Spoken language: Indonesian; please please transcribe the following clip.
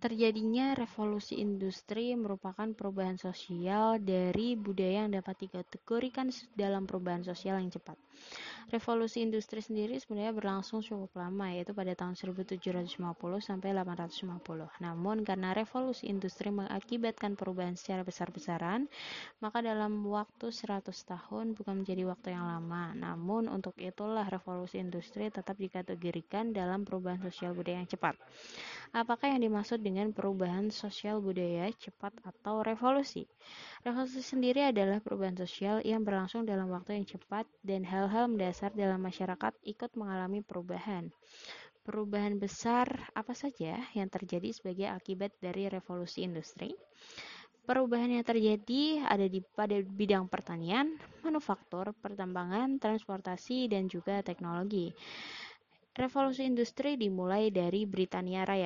Terjadinya revolusi industri merupakan perubahan sosial dari budaya yang dapat dikategorikan dalam perubahan sosial yang cepat. Revolusi industri sendiri sebenarnya berlangsung cukup lama, yaitu pada tahun 1750 sampai 850. Namun, karena revolusi industri mengakibatkan perubahan secara besar-besaran, maka dalam waktu 100 tahun bukan menjadi waktu yang lama. Namun, untuk itulah revolusi industri tetap dikategorikan dalam perubahan sosial budaya yang cepat. Apakah yang dimaksud dengan perubahan sosial budaya cepat atau revolusi? Revolusi sendiri adalah perubahan sosial yang berlangsung dalam waktu yang cepat dan hal-hal mendasar dalam masyarakat ikut mengalami perubahan. Perubahan besar apa saja yang terjadi sebagai akibat dari revolusi industri? Perubahan yang terjadi ada di pada bidang pertanian, manufaktur, pertambangan, transportasi, dan juga teknologi. Revolusi industri dimulai dari Britania Raya